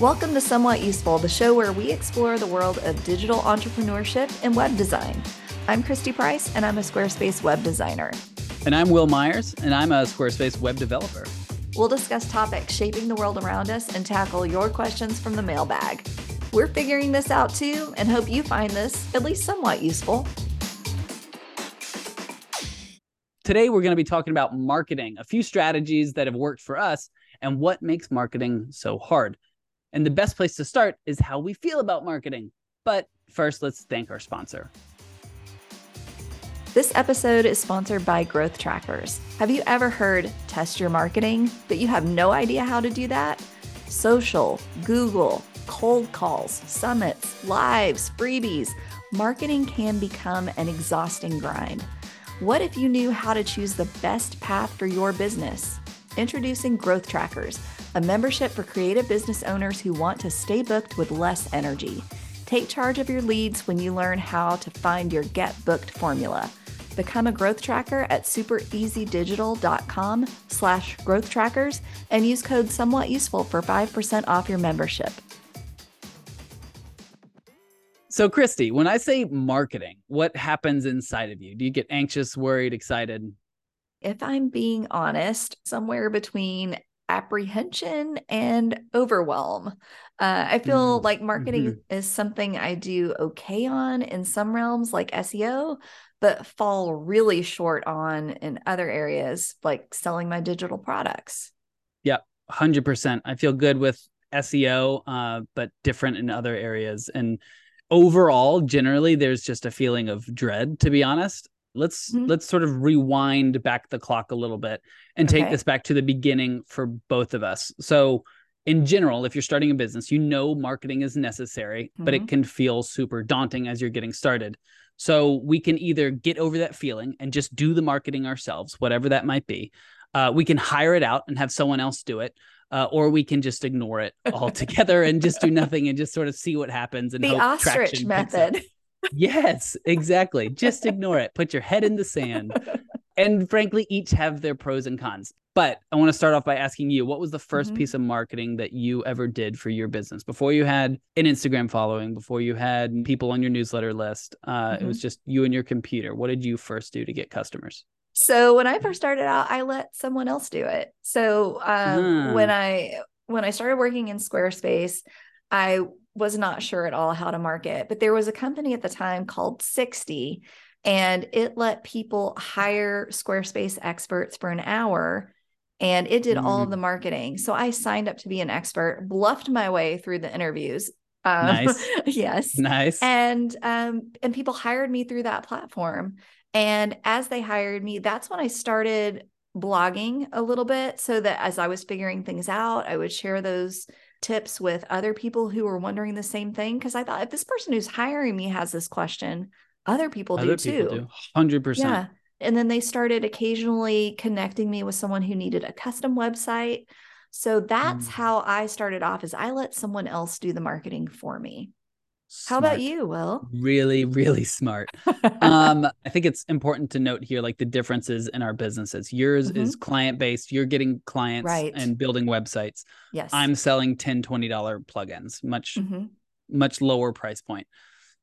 Welcome to Somewhat Useful, the show where we explore the world of digital entrepreneurship and web design. I'm Christy Price, and I'm a Squarespace web designer. And I'm Will Myers, and I'm a Squarespace web developer. We'll discuss topics shaping the world around us and tackle your questions from the mailbag. We're figuring this out too, and hope you find this at least somewhat useful. Today, we're going to be talking about marketing, a few strategies that have worked for us, and what makes marketing so hard. And the best place to start is how we feel about marketing. But first, let's thank our sponsor. This episode is sponsored by Growth Trackers. Have you ever heard test your marketing, but you have no idea how to do that? Social, Google, cold calls, summits, lives, freebies. Marketing can become an exhausting grind. What if you knew how to choose the best path for your business? Introducing Growth Trackers a membership for creative business owners who want to stay booked with less energy. Take charge of your leads when you learn how to find your get booked formula. Become a growth tracker at supereasydigital.com slash growth trackers and use code somewhat useful for 5% off your membership. So, Christy, when I say marketing, what happens inside of you? Do you get anxious, worried, excited? If I'm being honest, somewhere between apprehension and overwhelm. Uh, I feel mm-hmm. like marketing mm-hmm. is something I do okay on in some realms, like SEO, but fall really short on in other areas, like selling my digital products. Yeah, 100%. I feel good with SEO, uh, but different in other areas. And overall, generally, there's just a feeling of dread, to be honest let's mm-hmm. let's sort of rewind back the clock a little bit and take okay. this back to the beginning for both of us so in general if you're starting a business you know marketing is necessary mm-hmm. but it mm-hmm. can feel super daunting as you're getting started so we can either get over that feeling and just do the marketing ourselves whatever that might be uh, we can hire it out and have someone else do it uh, or we can just ignore it altogether and just do nothing and just sort of see what happens and the ostrich method yes, exactly. Just ignore it. Put your head in the sand. And frankly, each have their pros and cons. But I want to start off by asking you what was the 1st mm-hmm. piece of marketing that you ever did for your business before you had an Instagram following, before you had people on your newsletter list? Uh, mm-hmm. It was mm-hmm. just you and your computer. What did you first do to get customers? So when I first started out, I let someone else do it. So um, when ah. I when I started working in Squarespace, I was not sure at all how to market, but there was a company at the time called 60 and it let people hire Squarespace experts for an hour and it did mm. all of the marketing. So I signed up to be an expert, bluffed my way through the interviews. Um, nice. yes. Nice. And um, and people hired me through that platform. And as they hired me, that's when I started blogging a little bit so that as I was figuring things out, I would share those tips with other people who are wondering the same thing because I thought if this person who's hiring me has this question, other people other do people too. Hundred percent. Yeah. And then they started occasionally connecting me with someone who needed a custom website. So that's mm. how I started off is I let someone else do the marketing for me. Smart. How about you, Will? Really, really smart. um, I think it's important to note here like the differences in our businesses. Yours mm-hmm. is client based, you're getting clients right. and building websites. Yes. I'm selling 10 $20 plugins, much mm-hmm. much lower price point.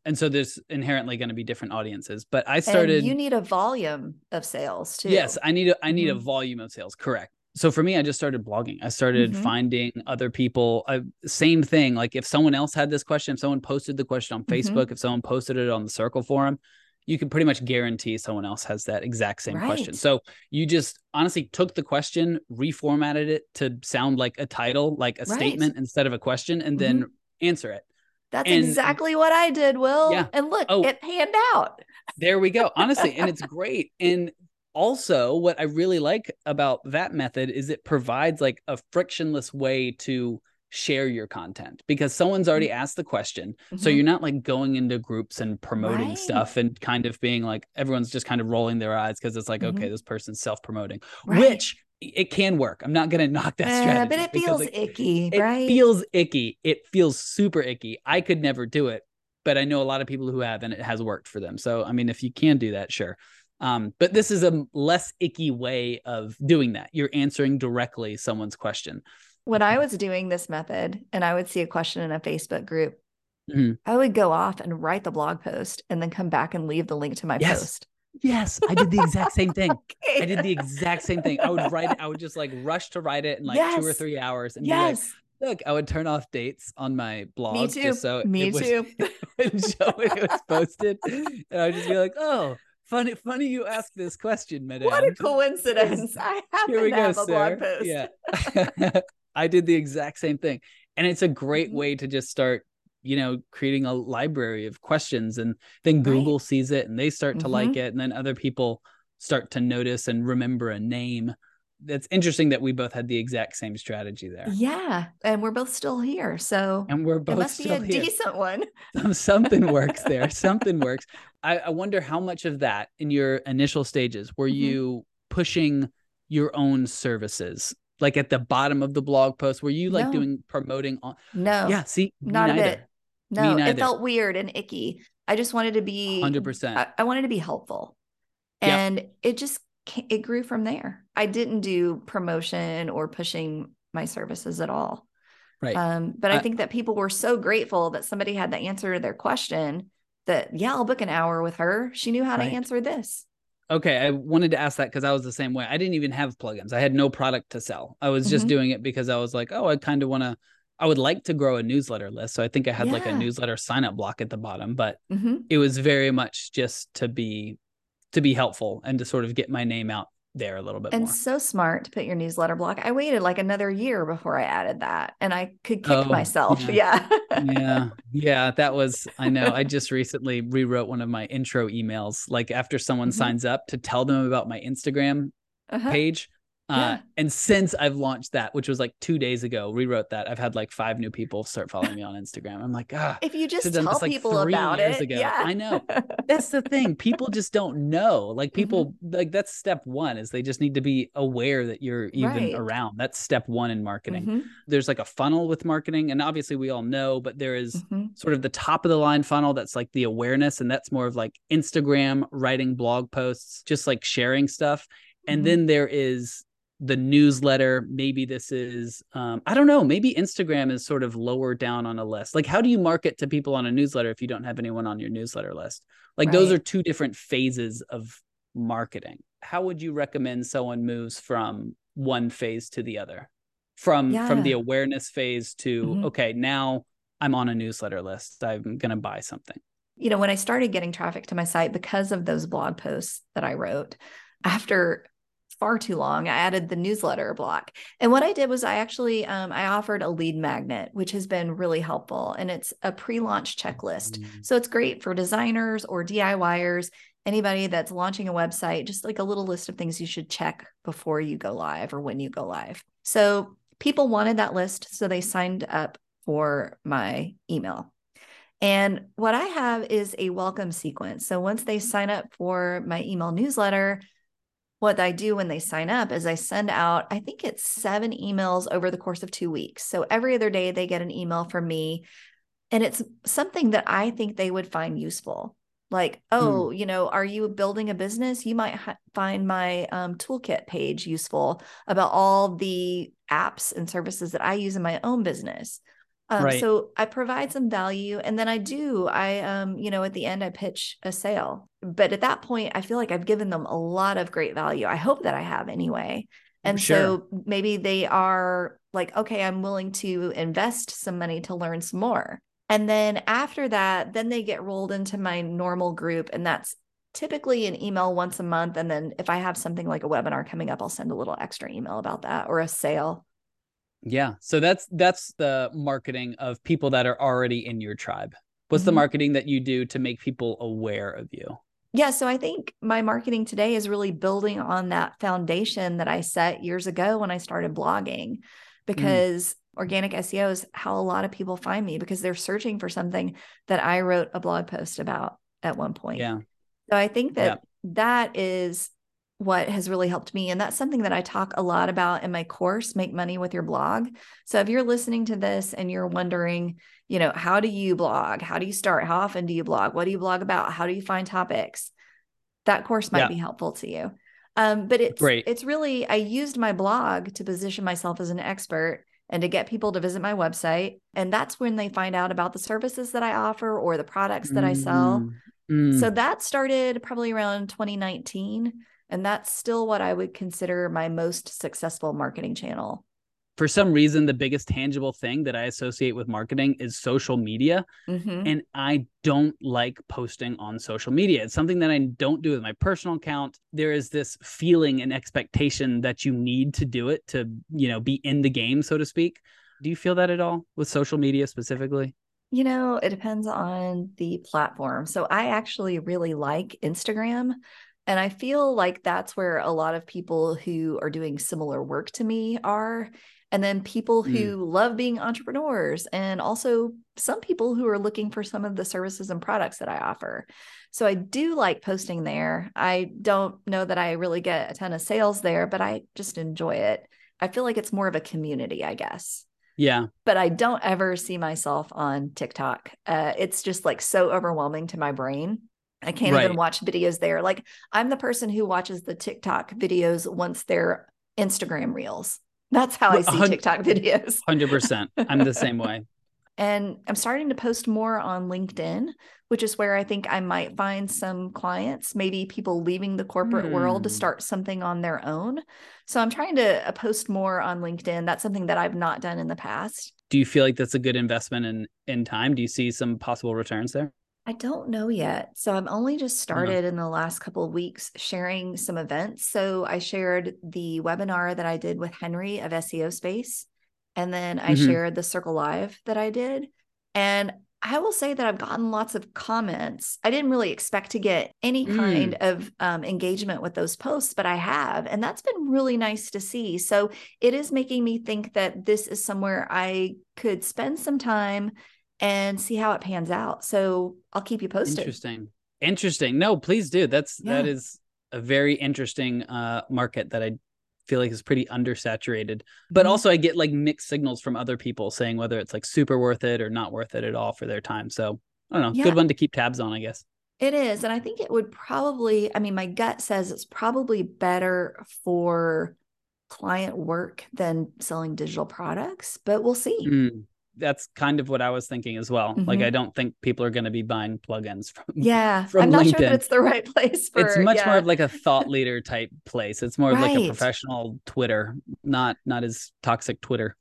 And so there's inherently going to be different audiences. But I started and you need a volume of sales too. Yes, I need a I need mm-hmm. a volume of sales, correct so for me i just started blogging i started mm-hmm. finding other people I, same thing like if someone else had this question if someone posted the question on mm-hmm. facebook mm-hmm. if someone posted it on the circle forum you can pretty much guarantee someone else has that exact same right. question so you just honestly took the question reformatted it to sound like a title like a right. statement instead of a question and mm-hmm. then answer it that's and, exactly what I did, Will. Yeah. And look, oh, it panned out. there we go. Honestly, and it's great. And also what i really like about that method is it provides like a frictionless way to share your content because someone's already mm-hmm. asked the question mm-hmm. so you're not like going into groups and promoting right. stuff and kind of being like everyone's just kind of rolling their eyes because it's like mm-hmm. okay this person's self-promoting right. which it can work i'm not going to knock that strategy uh, but it feels it, icky it right feels icky it feels super icky i could never do it but i know a lot of people who have and it has worked for them so i mean if you can do that sure um, but this is a less icky way of doing that. You're answering directly someone's question. when I was doing this method and I would see a question in a Facebook group, mm-hmm. I would go off and write the blog post and then come back and leave the link to my yes. post. Yes, I did the exact same thing. okay. I did the exact same thing. I would write I would just like rush to write it in like yes. two or three hours and yes. Like, Look, I would turn off dates on my blog. Me too. Just so Me it was, too. Show when it was posted. And I would just be like, oh, funny, funny you ask this question, madam. What a coincidence. I happen Here we to go, have sir. a blog post. Yeah. I did the exact same thing. And it's a great mm-hmm. way to just start you know creating a library of questions and then google right. sees it and they start to mm-hmm. like it and then other people start to notice and remember a name that's interesting that we both had the exact same strategy there yeah and we're both still here so and we're both it must be a here. decent one something works there something works I, I wonder how much of that in your initial stages were mm-hmm. you pushing your own services like at the bottom of the blog post were you like no. doing promoting on no yeah see not a bit no, it felt weird and icky. I just wanted to be 100%. I, I wanted to be helpful. And yep. it just it grew from there. I didn't do promotion or pushing my services at all. Right. Um, but I, I think that people were so grateful that somebody had the answer to their question that yeah, I'll book an hour with her. She knew how right. to answer this. Okay, I wanted to ask that because I was the same way. I didn't even have plugins. I had no product to sell. I was just mm-hmm. doing it because I was like, oh, I kind of want to I would like to grow a newsletter list. So I think I had yeah. like a newsletter sign up block at the bottom, but mm-hmm. it was very much just to be to be helpful and to sort of get my name out there a little bit and more. so smart to put your newsletter block. I waited like another year before I added that and I could kick oh, myself. Yeah. Yeah. yeah. yeah. That was, I know. I just recently rewrote one of my intro emails, like after someone mm-hmm. signs up to tell them about my Instagram uh-huh. page. Uh, and since I've launched that, which was like two days ago, rewrote that. I've had like five new people start following me on Instagram. I'm like, ah, if you just tell this, like, people about it, ago. yeah, I know. That's the thing. People just don't know. Like people, mm-hmm. like that's step one is they just need to be aware that you're even right. around. That's step one in marketing. Mm-hmm. There's like a funnel with marketing, and obviously we all know, but there is mm-hmm. sort of the top of the line funnel that's like the awareness, and that's more of like Instagram, writing blog posts, just like sharing stuff. And mm-hmm. then there is the newsletter maybe this is um, i don't know maybe instagram is sort of lower down on a list like how do you market to people on a newsletter if you don't have anyone on your newsletter list like right. those are two different phases of marketing how would you recommend someone moves from one phase to the other from yeah. from the awareness phase to mm-hmm. okay now i'm on a newsletter list i'm going to buy something you know when i started getting traffic to my site because of those blog posts that i wrote after far too long. I added the newsletter block. And what I did was I actually um, I offered a lead magnet, which has been really helpful. And it's a pre-launch checklist. Mm-hmm. So it's great for designers or DIYers, anybody that's launching a website, just like a little list of things you should check before you go live or when you go live. So people wanted that list. So they signed up for my email. And what I have is a welcome sequence. So once they sign up for my email newsletter, what I do when they sign up is I send out, I think it's seven emails over the course of two weeks. So every other day they get an email from me. And it's something that I think they would find useful. Like, hmm. oh, mm. you know, are you building a business? You might ha- find my um, toolkit page useful about all the apps and services that I use in my own business. Um, right. So I provide some value, and then I do. I, um, you know, at the end, I pitch a sale. But at that point, I feel like I've given them a lot of great value. I hope that I have anyway. And sure. so maybe they are like, okay, I'm willing to invest some money to learn some more. And then after that, then they get rolled into my normal group, and that's typically an email once a month. And then if I have something like a webinar coming up, I'll send a little extra email about that or a sale. Yeah. So that's that's the marketing of people that are already in your tribe. What's mm-hmm. the marketing that you do to make people aware of you? Yeah, so I think my marketing today is really building on that foundation that I set years ago when I started blogging mm. because mm. organic SEO is how a lot of people find me because they're searching for something that I wrote a blog post about at one point. Yeah. So I think that yeah. that is what has really helped me. And that's something that I talk a lot about in my course, Make Money with Your Blog. So if you're listening to this and you're wondering, you know, how do you blog? How do you start? How often do you blog? What do you blog about? How do you find topics? That course might yeah. be helpful to you. Um, but it's Great. it's really I used my blog to position myself as an expert and to get people to visit my website. And that's when they find out about the services that I offer or the products that mm-hmm. I sell. Mm-hmm. So that started probably around 2019. And that's still what I would consider my most successful marketing channel for some reason the biggest tangible thing that i associate with marketing is social media mm-hmm. and i don't like posting on social media. It's something that i don't do with my personal account. There is this feeling and expectation that you need to do it to you know be in the game so to speak. Do you feel that at all with social media specifically? You know it depends on the platform. So i actually really like instagram and I feel like that's where a lot of people who are doing similar work to me are and then people mm. who mm. love being entrepreneurs and also some people who are looking for some of the services and products that I offer. So I do like posting there. I don't know that I really get a ton of sales there, but I just enjoy it. I feel like it's more of a community, I guess. Yeah. But I don't ever see myself on TikTok. Uh, it's just like so overwhelming to my brain. I can't right. even watch videos there. Like I'm the person who watches the TikTok videos once they're Instagram reels. That's how I see TikTok videos. 100%. I'm the same way. And I'm starting to post more on LinkedIn, which is where I think I might find some clients, maybe people leaving the corporate mm. world to hmm. start something on their own. So I'm trying to uh, post more on LinkedIn. That's something that I've not done in the past. Do you feel like that's a good investment in in time? Do you see some possible returns there? I don't know yet. So I'm only just started in the last couple of weeks sharing some events. So I shared the webinar that I did with Henry of SEO Space. And then I mm-hmm. shared the Circle Live that I did. And I will say that I've gotten lots of comments. I didn't really expect to get any kind mm. of um, engagement with those posts, but I have. And that's been really nice to see. So it is making me think that this is somewhere I could spend some time and see how it pans out. So I'll keep you posted. Interesting. Interesting. No, please do. That's yeah. that is a very interesting uh market that I feel like is pretty undersaturated. But mm-hmm. also I get like mixed signals from other people saying whether it's like super worth it or not worth it at all for their time. So I don't know. Yeah. Good one to keep tabs on, I guess. It is. And I think it would probably, I mean, my gut says it's probably better for client work than selling digital products, but we'll see. Mm that's kind of what I was thinking as well. Mm-hmm. Like I don't think people are going to be buying plugins from yeah. From I'm not LinkedIn. sure that it's the right place for. It's much yeah. more of like a thought leader type place. It's more right. like a professional Twitter, not not as toxic Twitter.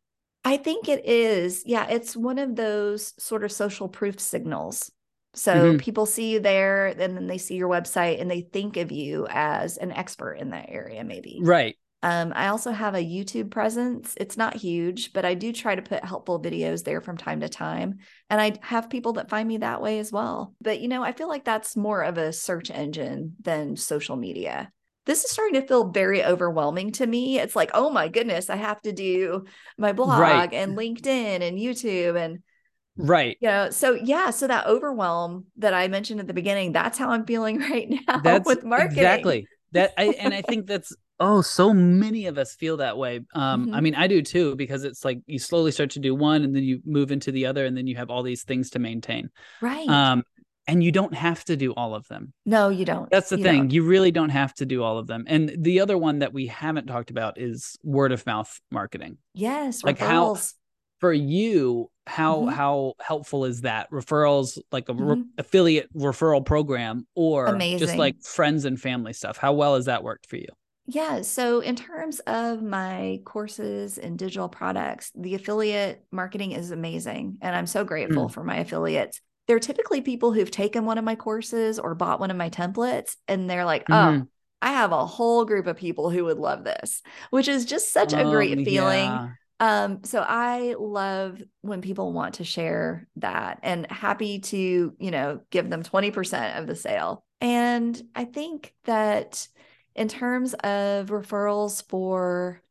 I think it is. Yeah, it's one of those sort of social proof signals. So mm-hmm. people see you there and then they see your website and they think of you as an expert in that area, maybe. Right. Um, I also have a YouTube presence. It's not huge, but I do try to put helpful videos there from time to time. And I have people that find me that way as well. But, you know, I feel like that's more of a search engine than social media. This is starting to feel very overwhelming to me. It's like, oh my goodness, I have to do my blog right. and LinkedIn and YouTube and Right. You know, so yeah, so that overwhelm that I mentioned at the beginning, that's how I'm feeling right now that's with marketing. Exactly. That I and I think that's Oh, so many of us feel that way. Um, mm-hmm. I mean, I do too, because it's like you slowly start to do one and then you move into the other, and then you have all these things to maintain. Right. Um, and you don't have to do all of them. No, you don't. That's the you thing. Don't. You really don't have to do all of them. And the other one that we haven't talked about is word of mouth marketing. Yes, like referrals. how for you how mm-hmm. how helpful is that referrals like a mm-hmm. re- affiliate referral program or Amazing. just like friends and family stuff how well has that worked for you yeah. So, in terms of my courses and digital products, the affiliate marketing is amazing. And I'm so grateful mm. for my affiliates. They're typically people who've taken one of my courses or bought one of my templates, and they're like, mm-hmm. oh, I have a whole group of people who would love this, which is just such a great feeling. Yeah. Um, so I love when people want to share that and happy to, you know, give them 20% of the sale. And I think that in terms of referrals for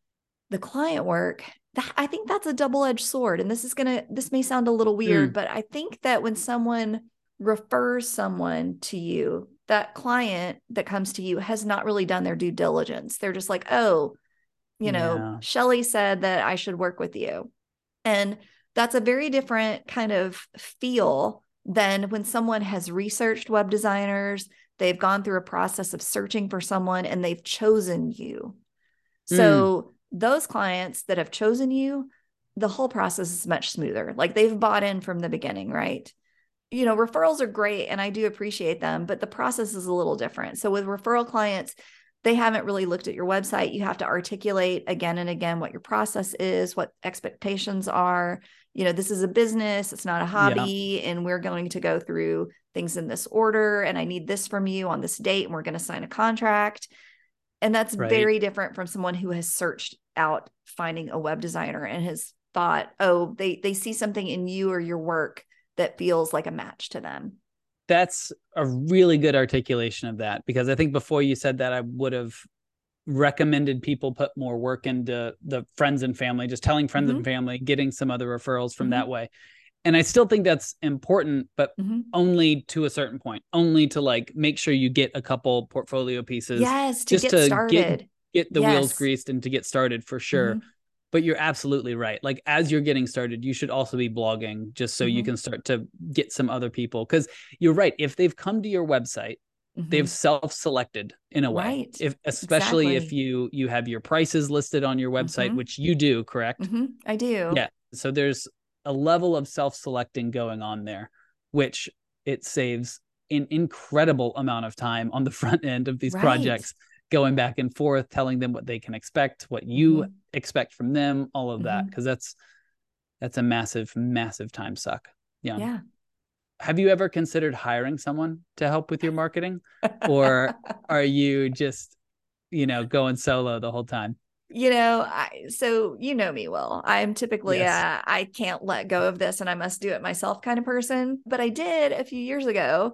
the client work, that, I think that's a double-edged sword. And this is gonna this may sound a little weird, mm. but I think that when someone refers someone to you, that client that comes to you has not really done their due diligence. They're just like, oh, you know, yeah. Shelly said that I should work with you. And that's a very different kind of feel than when someone has researched web designers, They've gone through a process of searching for someone and they've chosen you. So, mm. those clients that have chosen you the whole process is much smoother. Like they've bought in from the beginning, right? You know, referrals are great and I do appreciate them, but the process is a little different. So with referral clients, they haven't really looked at your website. You have to articulate again and again what your process is, what expectations are. You know, this is a business, it's not a hobby, yeah. and we're going to go through things in this order. And I need this from you on this date, and we're going to sign a contract. And that's right. very different from someone who has searched out finding a web designer and has thought, oh, they they see something in you or your work that feels like a match to them that's a really good articulation of that because I think before you said that, I would have recommended people put more work into the friends and family, just telling friends mm-hmm. and family, getting some other referrals from mm-hmm. that way. And I still think that's important, but mm-hmm. only to a certain point, only to like make sure you get a couple portfolio pieces. Yes, to just get to started. Get, get the yes. wheels greased and to get started for sure. Mm-hmm but you're absolutely right. Like as you're getting started, you should also be blogging just so mm-hmm. you can start to get some other people. Cause you're right. If they've come to your website, mm-hmm. they've self-selected in a way. Right. If especially exactly. if you you have your prices listed on your website, mm-hmm. which you do, correct? Mm-hmm. I do. Yeah. So there's a level of self-selecting going on there, which it saves an incredible amount of time on the front end of these right. projects going back and forth, telling them what they can expect, what you mm-hmm. expect from them, all of that. Mm-hmm. Cause that's that's a massive, massive time suck. Yeah. Yeah. Have you ever considered hiring someone to help with your marketing? or are you just, you know, going solo the whole time? you know I, so you know me well i'm typically yes. a i can't let go of this and i must do it myself kind of person but i did a few years ago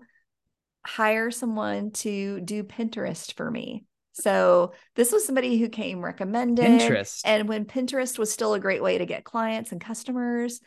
hire someone to do pinterest for me so this was somebody who came recommended. Pinterest. And when Pinterest was still a great way to get clients and customers,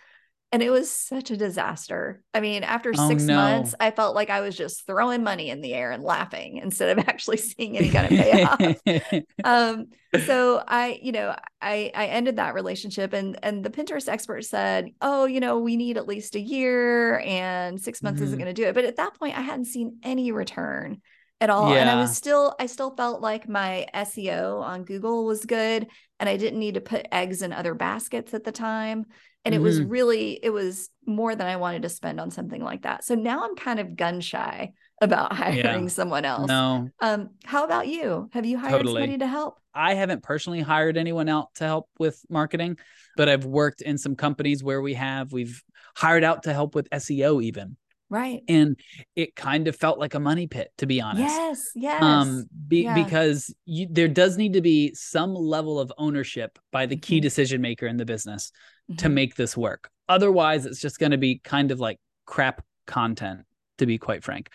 and it was such a disaster. I mean, after oh, six no. months, I felt like I was just throwing money in the air and laughing instead of actually seeing any kind of payoff. um, so I, you know, I I ended that relationship, and and the Pinterest expert said, oh, you know, we need at least a year, and six months mm-hmm. isn't going to do it. But at that point, I hadn't seen any return at all. Yeah. And I was still, I still felt like my SEO on Google was good and I didn't need to put eggs in other baskets at the time. And mm-hmm. it was mm-hmm. really, it was more than I wanted to spend on something like that. So now I'm kind of gun shy about hiring yeah. someone else. No. Um, how about you? Have you hired totally. somebody to help? I haven't personally hired anyone out to help with marketing, but I've worked in some companies where we have, we've hired out to help with SEO even. Right. And it kind of felt like a money pit, to be honest. Yes. Yes. Um, be, yeah. because you, there does need to be some level of ownership by the key mm-hmm. decision maker in the business mm-hmm. to make this work. Otherwise, it's just going to be kind of like crap content, to be quite frank.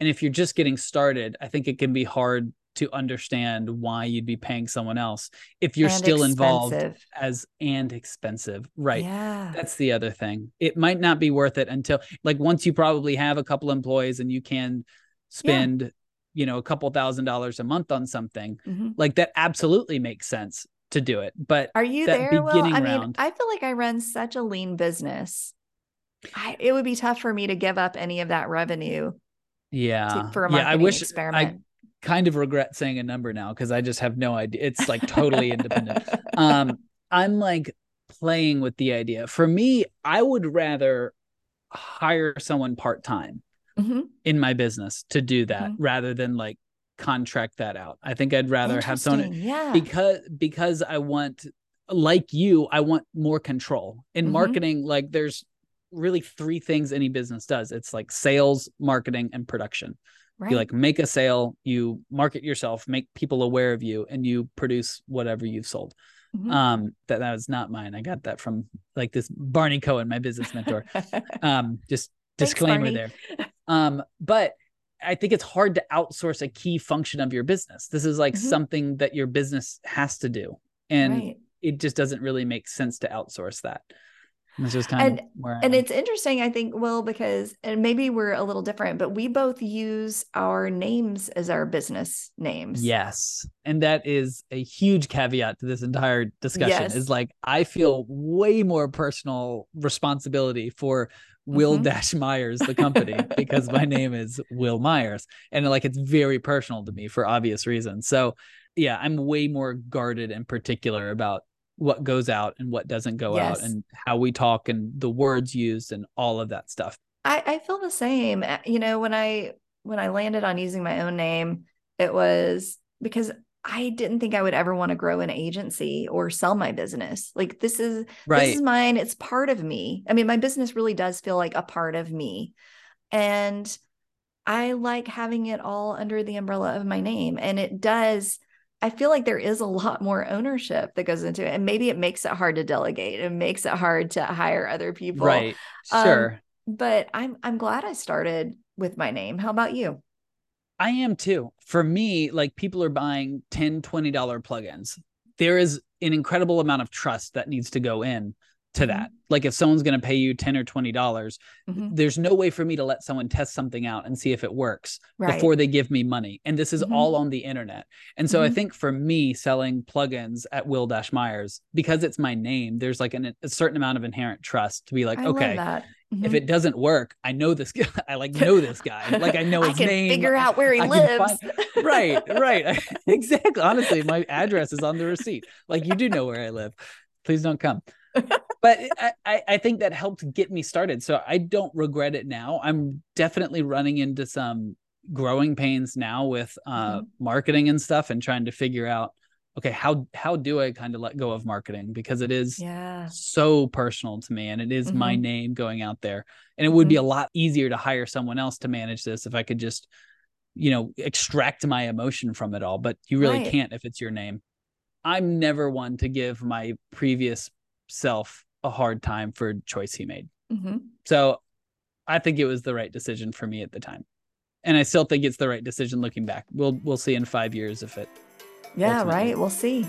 And if you're just getting started, I think it can be hard to understand why you'd be paying someone else if you're and still expensive. involved as and expensive right yeah that's the other thing it might not be worth it until like once you probably have a couple employees and you can spend yeah. you know a couple thousand dollars a month on something mm-hmm. like that absolutely makes sense to do it but are you there well i mean i feel like i run such a lean business I, it would be tough for me to give up any of that revenue yeah to, for a marketing yeah, I wish experiment. I, kind of regret saying a number now because I just have no idea. It's like totally independent. Um, I'm like playing with the idea. For me, I would rather hire someone part time mm-hmm. in my business to do that mm-hmm. rather than like contract that out. I think I'd rather have someone yeah. because because I want like you, I want more control. In mm-hmm. marketing, like there's really three things any business does. It's like sales, marketing, and production. Right. You like make a sale, you market yourself, make people aware of you, and you produce whatever you've sold. Mm-hmm. Um, that that was not mine. I got that from like this Barney Cohen, my business mentor. um, just disclaimer Thanks, there. Um, but I think it's hard to outsource a key function of your business. This is like mm-hmm. something that your business has to do. And right. it just doesn't really make sense to outsource that. It's just kind and, of where and it's interesting, I think, Will, because and maybe we're a little different, but we both use our names as our business names. Yes. And that is a huge caveat to this entire discussion. Yes. Is like I feel way more personal responsibility for Will mm-hmm. Dash Myers, the company, because my name is Will Myers. And like it's very personal to me for obvious reasons. So yeah, I'm way more guarded and particular about what goes out and what doesn't go yes. out and how we talk and the words used and all of that stuff. I, I feel the same. You know, when I when I landed on using my own name, it was because I didn't think I would ever want to grow an agency or sell my business. Like this is right. this is mine. It's part of me. I mean, my business really does feel like a part of me. And I like having it all under the umbrella of my name. And it does, I feel like there is a lot more ownership that goes into it. And maybe it makes it hard to delegate. It makes it hard to hire other people. Right. Um, sure. Um, but I'm I'm glad I started with my name. How about you? I am too. For me, like people are buying 10 $20 plugins. There is an incredible amount of trust that needs to go in to that. Mm-hmm. Like if someone's going to pay you 10 or 20 dollars, mm-hmm. there's no way for me to let someone test something out and see if it works right. before they give me money. And this is mm-hmm. all on the internet. And so I mm-hmm. think for me selling plugins at Will Dash Myers because it's my name, there's like an, a certain amount of inherent trust to be like, I okay, if mm-hmm. it doesn't work, I know this guy. I like know this guy. Like I know his I can name. Figure out where he I lives. Find, right, right. exactly. Honestly, my address is on the receipt. Like you do know where I live. Please don't come but I, I think that helped get me started. So I don't regret it now. I'm definitely running into some growing pains now with uh, mm-hmm. marketing and stuff and trying to figure out okay how how do i kind of let go of marketing because it is yeah. so personal to me and it is mm-hmm. my name going out there and it would mm-hmm. be a lot easier to hire someone else to manage this if i could just you know extract my emotion from it all but you really right. can't if it's your name i'm never one to give my previous self a hard time for choice he made. Mm-hmm. So I think it was the right decision for me at the time. And I still think it's the right decision looking back. We'll we'll see in 5 years if it Yeah, ultimately. right. We'll see.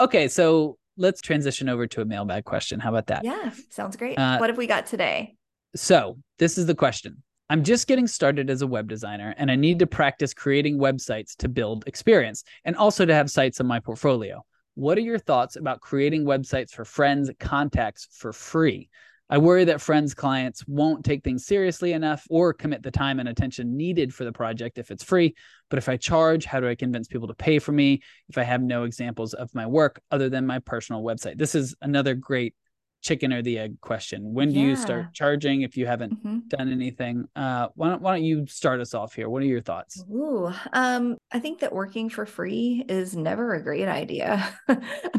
Okay, so let's transition over to a mailbag question. How about that? Yeah, sounds great. Uh, what have we got today? So, this is the question. I'm just getting started as a web designer and I need to practice creating websites to build experience and also to have sites in my portfolio. What are your thoughts about creating websites for friends, contacts for free? I worry that friends' clients won't take things seriously enough or commit the time and attention needed for the project if it's free. But if I charge, how do I convince people to pay for me if I have no examples of my work other than my personal website? This is another great chicken or the egg question. When do yeah. you start charging if you haven't mm-hmm. done anything? Uh, why don't why don't you start us off here? What are your thoughts? Ooh, um, I think that working for free is never a great idea.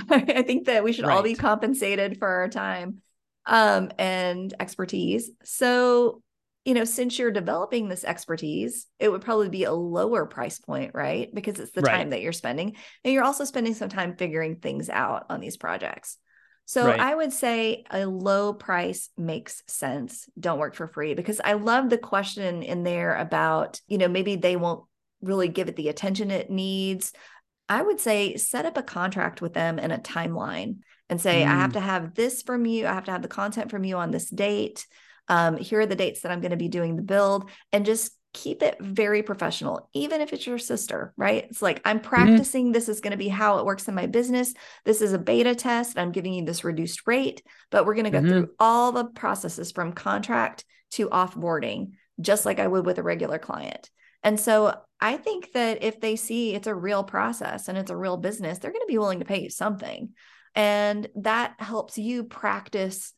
I think that we should right. all be compensated for our time um, and expertise. So, you know, since you're developing this expertise, it would probably be a lower price point, right? Because it's the right. time that you're spending. And you're also spending some time figuring things out on these projects. So right. I would say a low price makes sense. Don't work for free because I love the question in there about, you know, maybe they won't really give it the attention it needs. I would say set up a contract with them and a timeline and say, mm. I have mm. to have this from you. I have to have the content from you on this date. Um, here are the dates that I'm going to be doing the build and just keep it very professional, even if it's your sister, right? It's like, I'm mm-hmm. practicing. Mm-hmm. This is going to be how it works in my business. This is a beta test. I'm giving you this reduced rate, but we're going to go mm-hmm. through all the processes from contract to offboarding, just like I would with a regular client. And so I think that if they see it's a real process and it's a real business, they're going to be willing to pay you something. And that helps you practice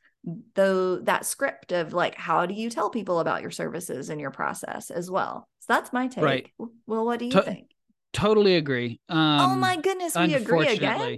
though that script of like how do you tell people about your services and your process as well? So that's my take. Right. well what do you to- think? totally agree. Oh um, oh my goodness we agree again?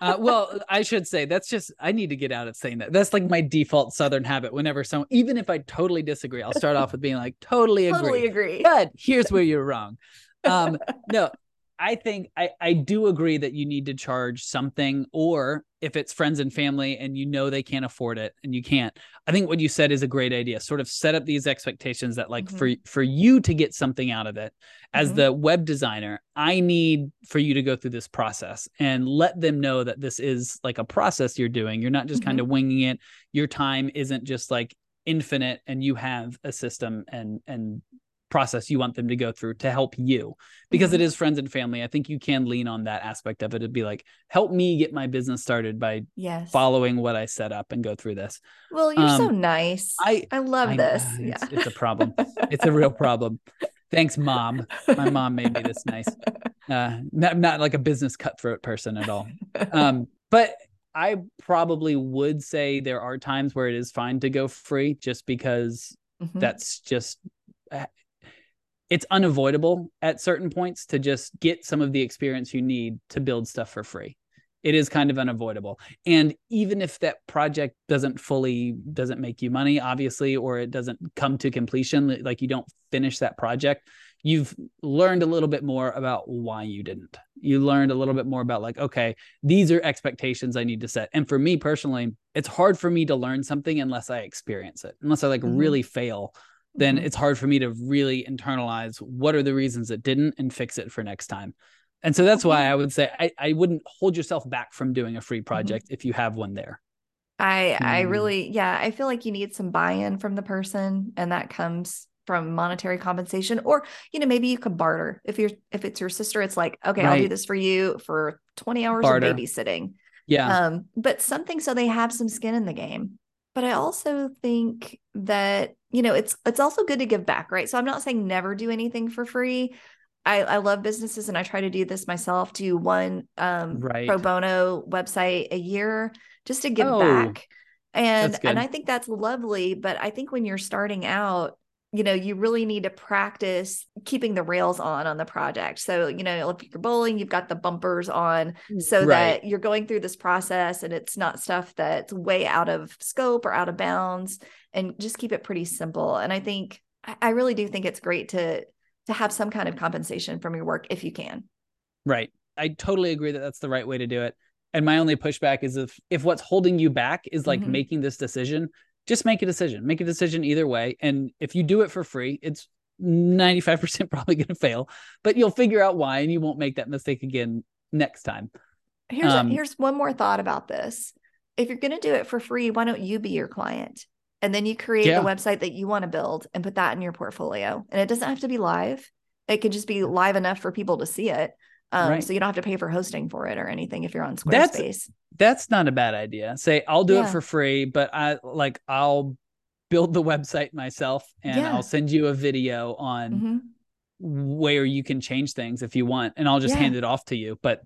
Uh, well i should say that's just i need to get out of saying that. That's like my default southern habit whenever someone even if i totally disagree i'll start off with being like totally agree. totally agree. But here's where you're wrong. Um no I think I, I do agree that you need to charge something, or if it's friends and family and you know they can't afford it and you can't, I think what you said is a great idea. Sort of set up these expectations that like mm-hmm. for for you to get something out of it as mm-hmm. the web designer, I need for you to go through this process and let them know that this is like a process you're doing. You're not just mm-hmm. kind of winging it. Your time isn't just like infinite and you have a system and and process you want them to go through to help you because mm-hmm. it is friends and family i think you can lean on that aspect of it to be like help me get my business started by yes. following what i set up and go through this well you're um, so nice i i love I, this uh, it's, yeah. it's a problem it's a real problem thanks mom my mom made me this nice uh, not not like a business cutthroat person at all. um, but I probably would say there are times where it is fine to go free, just because mm-hmm. that's just uh, it's unavoidable at certain points to just get some of the experience you need to build stuff for free. It is kind of unavoidable. And even if that project doesn't fully doesn't make you money obviously or it doesn't come to completion like you don't finish that project you've learned a little bit more about why you didn't. You learned a little bit more about like okay these are expectations i need to set. And for me personally it's hard for me to learn something unless i experience it unless i like mm-hmm. really fail then mm-hmm. it's hard for me to really internalize what are the reasons it didn't and fix it for next time and so that's why I would say I, I wouldn't hold yourself back from doing a free mm-hmm. project mm-hmm. if you have one there. I I mm. really yeah, I feel like you need some buy-in from the person and that comes from monetary compensation or you know maybe you could barter if you're if it's your sister it's like okay right. I'll do this for you for 20 hours barter. of babysitting. Yeah. Um but something so they have some skin in the game. But I also think that you know it's it's also good to give back, right? So I'm not saying never do anything for free, I, I love businesses and I try to do this myself, do one um, right. pro bono website a year just to give oh, back. And and I think that's lovely. But I think when you're starting out, you know, you really need to practice keeping the rails on on the project. So, you know, if you're bowling, you've got the bumpers on mm, so right. that you're going through this process and it's not stuff that's way out of scope or out of bounds and just keep it pretty simple. And I think I really do think it's great to to have some kind of compensation from your work if you can. Right. I totally agree that that's the right way to do it. And my only pushback is if if what's holding you back is like mm-hmm. making this decision, just make a decision. Make a decision either way. And if you do it for free, it's 95% probably going to fail, but you'll figure out why and you won't make that mistake again next time. Here's um, here's one more thought about this. If you're going to do it for free, why don't you be your client? and then you create yeah. the website that you want to build and put that in your portfolio. And it doesn't have to be live. It could just be live enough for people to see it. Um, right. So you don't have to pay for hosting for it or anything if you're on Squarespace. That's, that's not a bad idea. Say I'll do yeah. it for free, but I like I'll build the website myself and yeah. I'll send you a video on mm-hmm. where you can change things if you want, and I'll just hand it off to you. But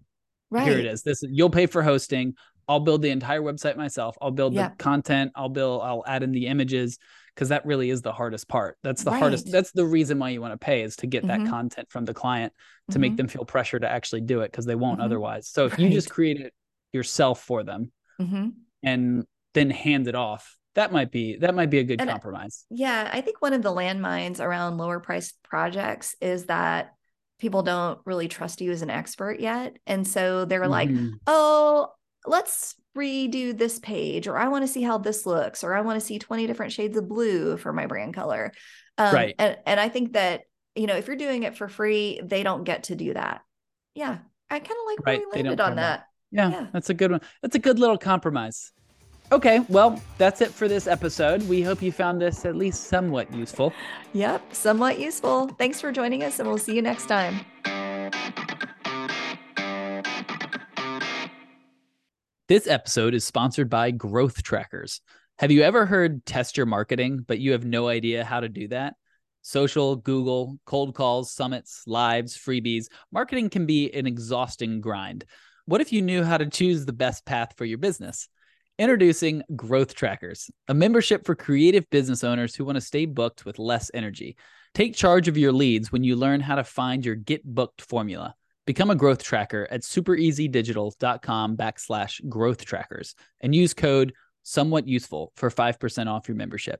right. here it is. This you'll pay for hosting. I'll build the entire website myself. I'll build yeah. the content. I'll build, I'll add in the images because that really is the hardest part. That's the right. hardest. That's the reason why you want to pay is to get mm-hmm. that content from the client to mm-hmm. make them feel pressure to actually do it because they won't mm-hmm. otherwise. So if right. you just create it yourself for them mm-hmm. and then hand it off, that might be that might be a good and compromise. Yeah, I think one of the landmines around lower priced projects is that people don't really trust you as an expert yet. And so they're like, mm-hmm. oh, let's redo this page or i want to see how this looks or i want to see 20 different shades of blue for my brand color um, right and, and i think that you know if you're doing it for free they don't get to do that yeah i kind of like right. where we landed on that yeah, yeah that's a good one that's a good little compromise Okay, well, that's it for this episode. We hope you found this at least somewhat useful. Yep, somewhat useful. Thanks for joining us, and we'll see you next time. This episode is sponsored by Growth Trackers. Have you ever heard test your marketing, but you have no idea how to do that? Social, Google, cold calls, summits, lives, freebies. Marketing can be an exhausting grind. What if you knew how to choose the best path for your business? Introducing Growth Trackers, a membership for creative business owners who want to stay booked with less energy. Take charge of your leads when you learn how to find your get booked formula. Become a growth tracker at supereasydigital.com backslash growth trackers and use code somewhat useful for 5% off your membership.